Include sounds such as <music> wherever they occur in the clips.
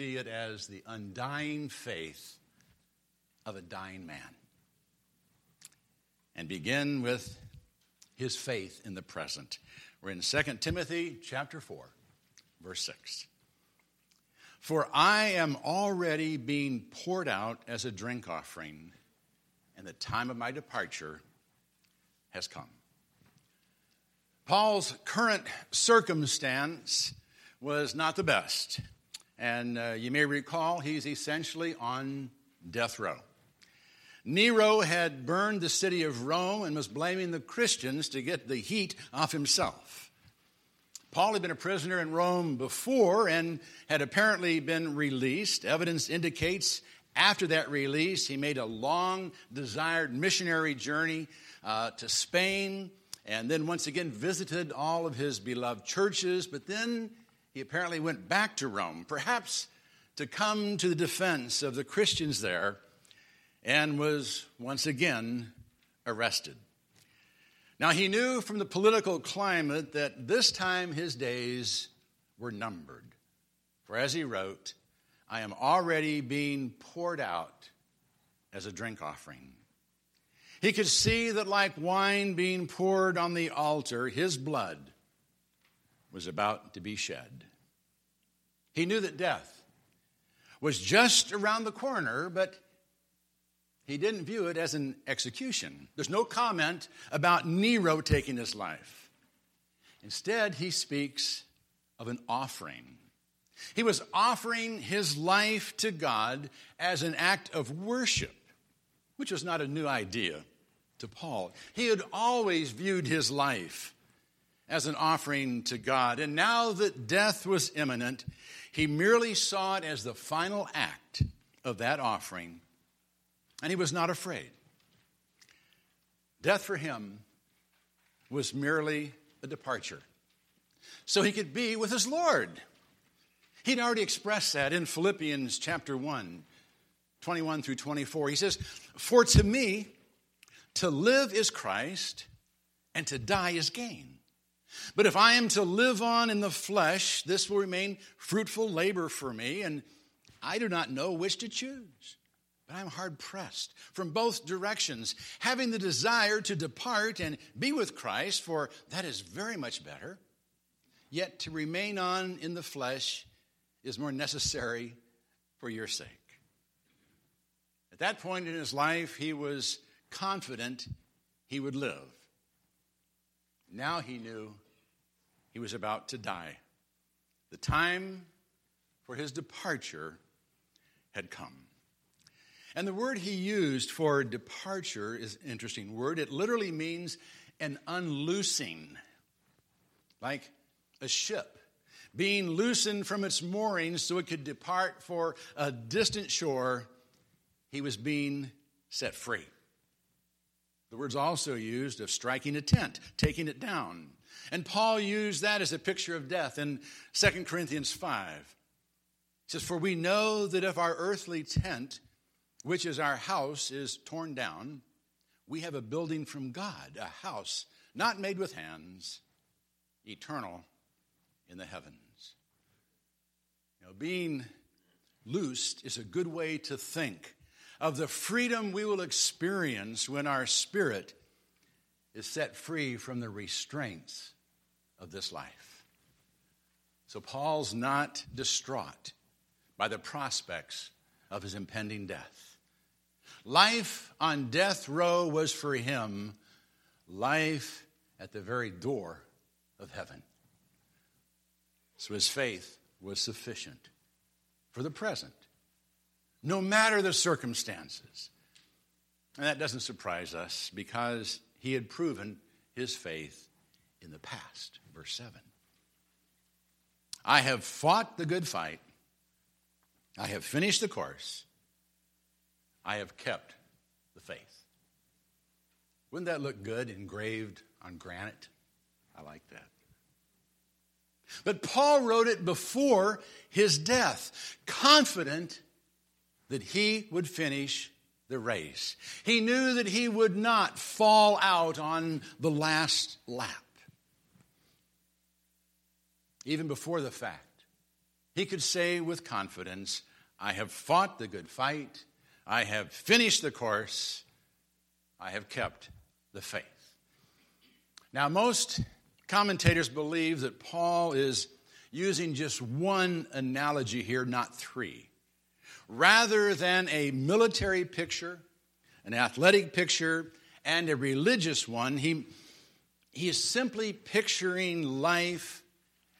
see it as the undying faith of a dying man. And begin with his faith in the present. We're in 2 Timothy chapter 4, verse 6. For I am already being poured out as a drink offering, and the time of my departure has come. Paul's current circumstance was not the best. And uh, you may recall he's essentially on death row. Nero had burned the city of Rome and was blaming the Christians to get the heat off himself. Paul had been a prisoner in Rome before and had apparently been released. Evidence indicates after that release, he made a long desired missionary journey uh, to Spain and then once again visited all of his beloved churches. But then he apparently went back to Rome, perhaps to come to the defense of the Christians there, and was once again arrested. Now, he knew from the political climate that this time his days were numbered. For as he wrote, I am already being poured out as a drink offering. He could see that, like wine being poured on the altar, his blood was about to be shed. He knew that death was just around the corner, but he didn't view it as an execution. There's no comment about Nero taking his life. Instead, he speaks of an offering. He was offering his life to God as an act of worship, which was not a new idea to Paul. He had always viewed his life as an offering to God. And now that death was imminent, he merely saw it as the final act of that offering, and he was not afraid. Death for him was merely a departure, so he could be with his Lord. He'd already expressed that in Philippians chapter 1, 21 through 24. He says, For to me, to live is Christ, and to die is gain. But if I am to live on in the flesh, this will remain fruitful labor for me, and I do not know which to choose. But I'm hard pressed from both directions, having the desire to depart and be with Christ, for that is very much better. Yet to remain on in the flesh is more necessary for your sake. At that point in his life, he was confident he would live. Now he knew he was about to die. The time for his departure had come. And the word he used for departure is an interesting word. It literally means an unloosing, like a ship being loosened from its moorings so it could depart for a distant shore. He was being set free. The word's also used of striking a tent, taking it down. And Paul used that as a picture of death in 2 Corinthians 5. He says, For we know that if our earthly tent, which is our house, is torn down, we have a building from God, a house not made with hands, eternal in the heavens. You know, being loosed is a good way to think of the freedom we will experience when our spirit is set free from the restraints of this life. So Paul's not distraught by the prospects of his impending death. Life on death row was for him life at the very door of heaven. So his faith was sufficient for the present no matter the circumstances. And that doesn't surprise us because he had proven his faith in the past. Verse 7. I have fought the good fight. I have finished the course. I have kept the faith. Wouldn't that look good engraved on granite? I like that. But Paul wrote it before his death, confident that he would finish the race. He knew that he would not fall out on the last lap. Even before the fact, he could say with confidence, I have fought the good fight, I have finished the course, I have kept the faith. Now, most commentators believe that Paul is using just one analogy here, not three. Rather than a military picture, an athletic picture, and a religious one, he, he is simply picturing life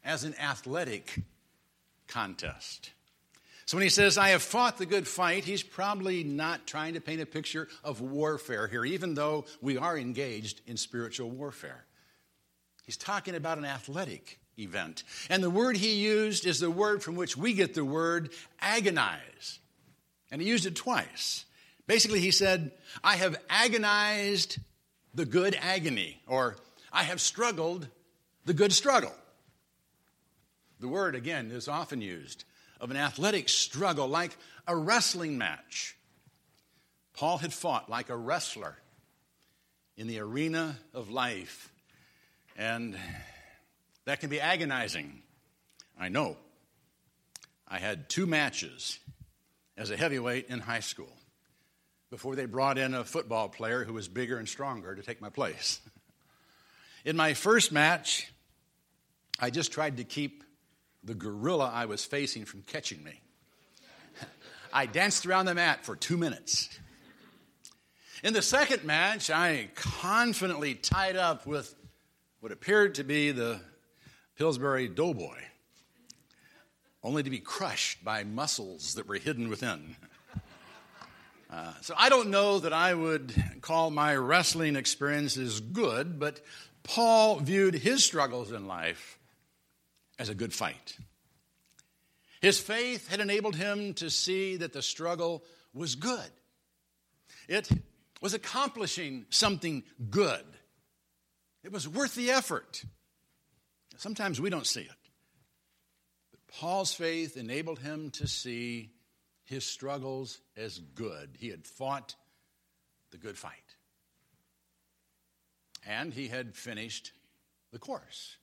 as an athletic contest. So when he says, I have fought the good fight, he's probably not trying to paint a picture of warfare here, even though we are engaged in spiritual warfare. He's talking about an athletic event. And the word he used is the word from which we get the word agonize. And he used it twice. Basically, he said, I have agonized the good agony, or I have struggled the good struggle. The word, again, is often used of an athletic struggle, like a wrestling match. Paul had fought like a wrestler in the arena of life, and that can be agonizing. I know. I had two matches as a heavyweight in high school before they brought in a football player who was bigger and stronger to take my place. <laughs> In my first match, I just tried to keep the gorilla I was facing from catching me. <laughs> I danced around the mat for two minutes. In the second match, I confidently tied up with what appeared to be the Pillsbury Doughboy, only to be crushed by muscles that were hidden within. Uh, so I don't know that I would call my wrestling experiences good, but Paul viewed his struggles in life as a good fight. His faith had enabled him to see that the struggle was good. It was accomplishing something good. It was worth the effort. Sometimes we don't see it. Paul's faith enabled him to see his struggles as good. He had fought the good fight. And he had finished the course.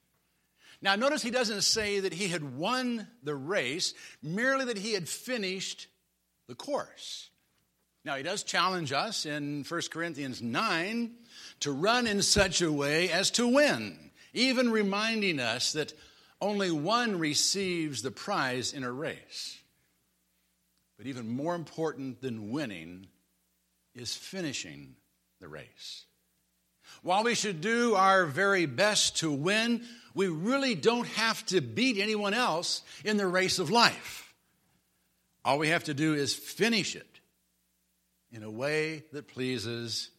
Now, notice he doesn't say that he had won the race, merely that he had finished the course. Now, he does challenge us in 1 Corinthians 9 to run in such a way as to win, even reminding us that only one receives the prize in a race. But even more important than winning is finishing the race. While we should do our very best to win, we really don't have to beat anyone else in the race of life. All we have to do is finish it in a way that pleases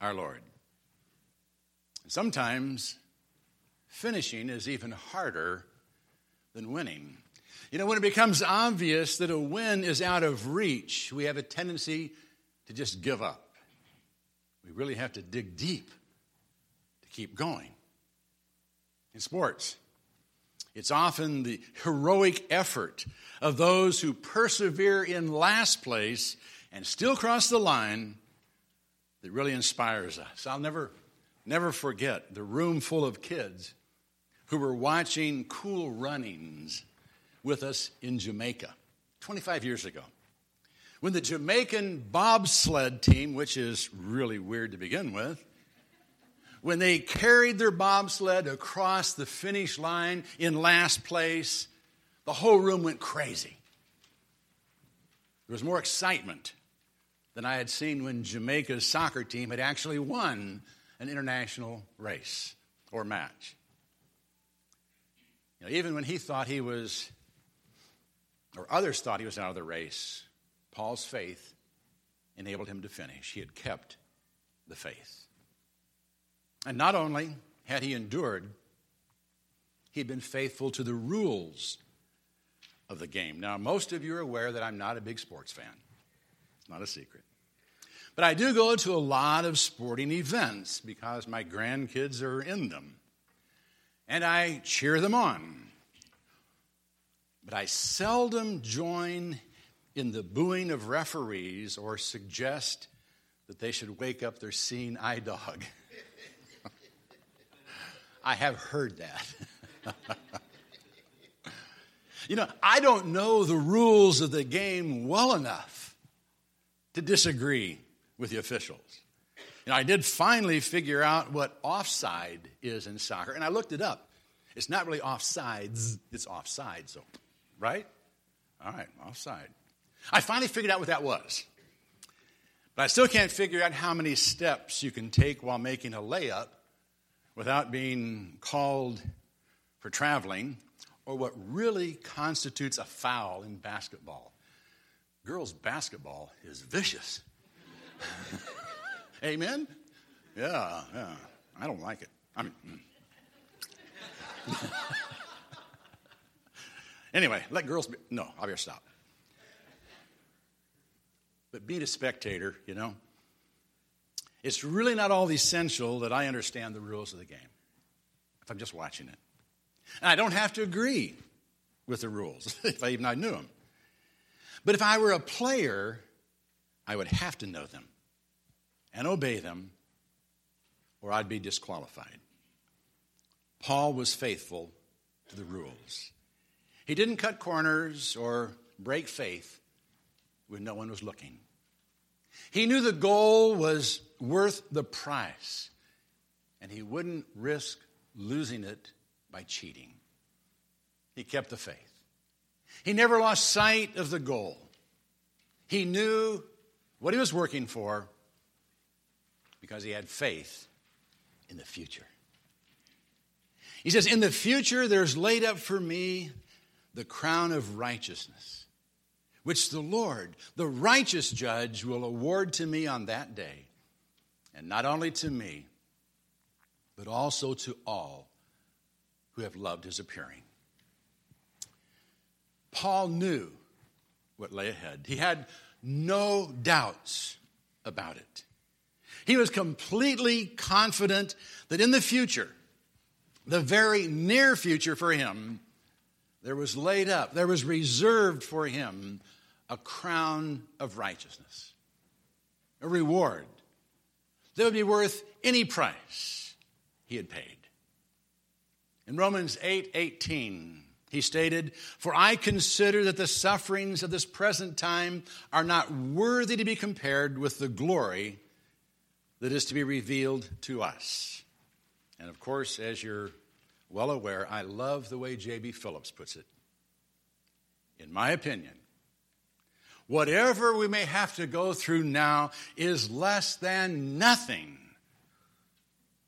our Lord. Sometimes finishing is even harder than winning. You know, when it becomes obvious that a win is out of reach, we have a tendency to just give up. We really have to dig deep to keep going in sports. It's often the heroic effort of those who persevere in last place and still cross the line that really inspires us. I'll never, never forget the room full of kids who were watching cool runnings with us in Jamaica 25 years ago. When the Jamaican bobsled team, which is really weird to begin with, when they carried their bobsled across the finish line in last place, the whole room went crazy. There was more excitement than I had seen when Jamaica's soccer team had actually won an international race or match. Know, even when he thought he was, or others thought he was out of the race, Paul's faith enabled him to finish. He had kept the faith. And not only had he endured, he had been faithful to the rules of the game. Now, most of you are aware that I'm not a big sports fan, it's not a secret. But I do go to a lot of sporting events because my grandkids are in them. And I cheer them on. But I seldom join in the booing of referees or suggest that they should wake up their seeing eye dog. <laughs> I have heard that. <laughs> You know, I don't know the rules of the game well enough to disagree with the officials. I did finally figure out what offside is in soccer, and I looked it up. It's not really offsides, it's offside, so, right? All right, offside. I finally figured out what that was. But I still can't figure out how many steps you can take while making a layup without being called for traveling or what really constitutes a foul in basketball. Girls' basketball is vicious. <laughs> Amen? Yeah, yeah. I don't like it. I mean, mm. <laughs> anyway, let girls be. No, I'll better stop. But being a spectator, you know, it's really not all essential that I understand the rules of the game if I'm just watching it. And I don't have to agree with the rules <laughs> if I even I knew them. But if I were a player, I would have to know them and obey them, or I'd be disqualified. Paul was faithful to the rules. He didn't cut corners or break faith when no one was looking. He knew the goal was worth the price, and he wouldn't risk losing it by cheating. He kept the faith. He never lost sight of the goal. He knew what he was working for because he had faith in the future. He says, In the future, there's laid up for me the crown of righteousness, which the Lord, the righteous judge, will award to me on that day. And not only to me, but also to all who have loved his appearing. Paul knew what lay ahead. He had no doubts about it. He was completely confident that in the future, the very near future for him, there was laid up, there was reserved for him a crown of righteousness, a reward that would be worth any price he had paid. In Romans 8 18, he stated, For I consider that the sufferings of this present time are not worthy to be compared with the glory that is to be revealed to us. And of course, as you're well aware, I love the way J.B. Phillips puts it. In my opinion, whatever we may have to go through now is less than nothing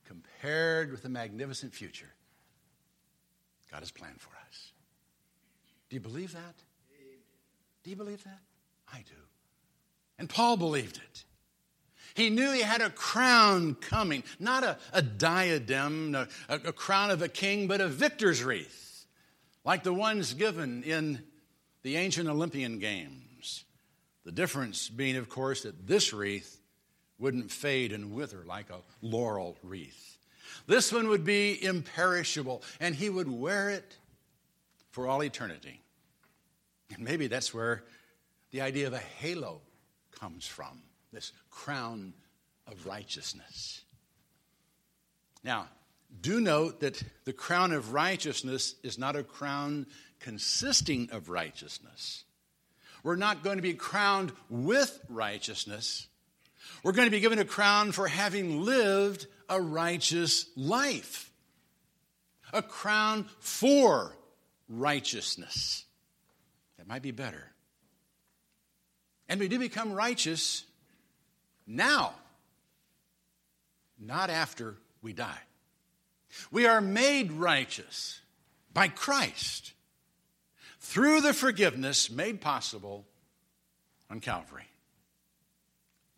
compared with the magnificent future God has planned for us. Do you believe that? Do you believe that? I do. And Paul believed it. He knew he had a crown coming, not a, a diadem, a, a crown of a king, but a victor's wreath, like the ones given in the ancient Olympian Games. The difference being, of course, that this wreath wouldn't fade and wither like a laurel wreath. This one would be imperishable, and he would wear it for all eternity. And maybe that's where the idea of a halo comes from this crown of righteousness. Now, do note that the crown of righteousness is not a crown consisting of righteousness. We're not going to be crowned with righteousness. We're going to be given a crown for having lived a righteous life, a crown for righteousness. That might be better. And we do become righteous now, not after we die. We are made righteous by Christ through the forgiveness made possible on Calvary.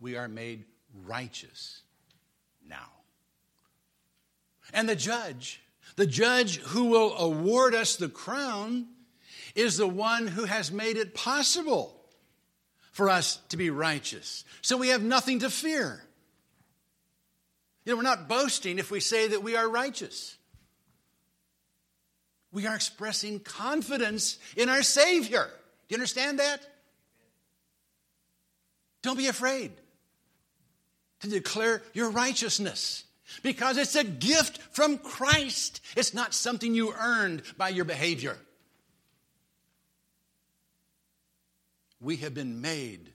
We are made righteous now. And the judge, the judge who will award us the crown, is the one who has made it possible for us to be righteous. So we have nothing to fear. You know, we're not boasting if we say that we are righteous. We are expressing confidence in our Savior. Do you understand that? Don't be afraid to declare your righteousness because it's a gift from Christ. It's not something you earned by your behavior. We have been made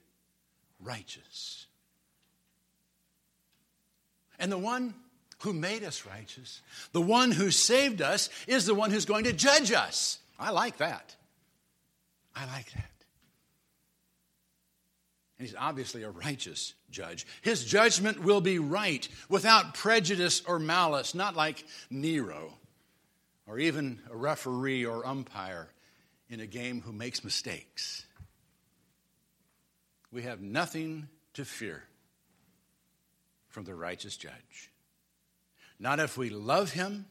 righteous. And the one who made us righteous, the one who saved us, is the one who's going to judge us. I like that. I like that. And he's obviously a righteous judge. His judgment will be right, without prejudice or malice, not like Nero or even a referee or umpire in a game who makes mistakes. We have nothing to fear from the righteous judge. Not if we love him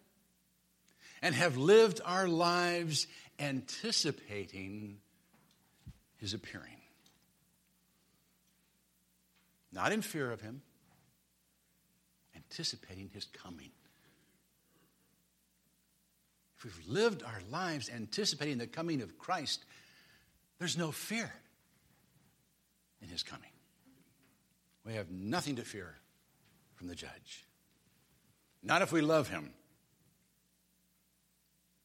and have lived our lives anticipating his appearing. Not in fear of him, anticipating his coming. If we've lived our lives anticipating the coming of Christ, there's no fear in his coming. We have nothing to fear from the judge. Not if we love him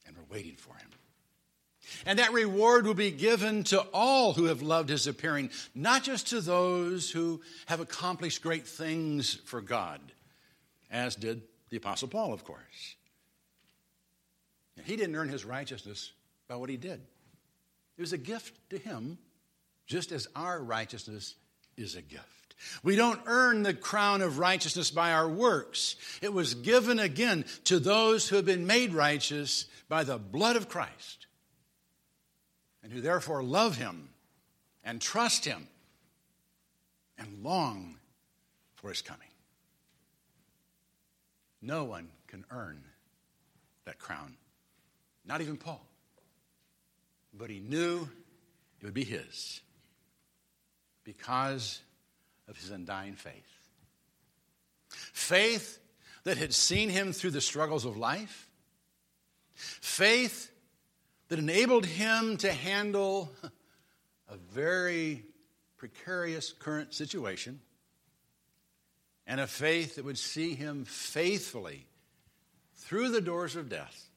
and we're waiting for him. And that reward will be given to all who have loved his appearing, not just to those who have accomplished great things for God, as did the Apostle Paul, of course. He didn't earn his righteousness by what he did, it was a gift to him, just as our righteousness is a gift. We don't earn the crown of righteousness by our works. It was given again to those who have been made righteous by the blood of Christ and who therefore love him and trust him and long for his coming. No one can earn that crown, not even Paul. But he knew it would be his because of his undying faith. Faith that had seen him through the struggles of life, faith that enabled him to handle a very precarious current situation, and a faith that would see him faithfully through the doors of death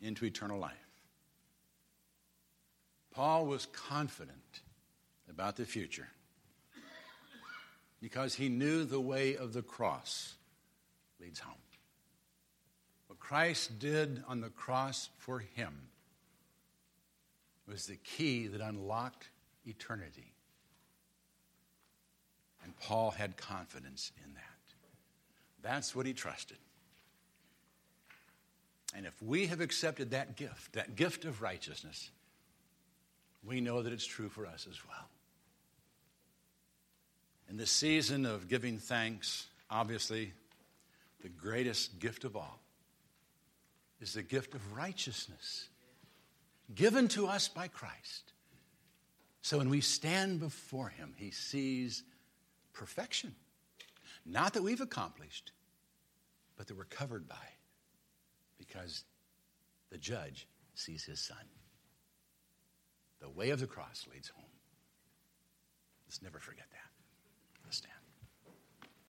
into eternal life. Paul was confident about the future because he knew the way of the cross leads home. What Christ did on the cross for him was the key that unlocked eternity. And Paul had confidence in that. That's what he trusted. And if we have accepted that gift, that gift of righteousness, we know that it's true for us as well. In the season of giving thanks, obviously, the greatest gift of all is the gift of righteousness given to us by Christ. So when we stand before Him, He sees perfection. Not that we've accomplished, but that we're covered by, because the judge sees His Son. The way of the cross leads home. Let's never forget that.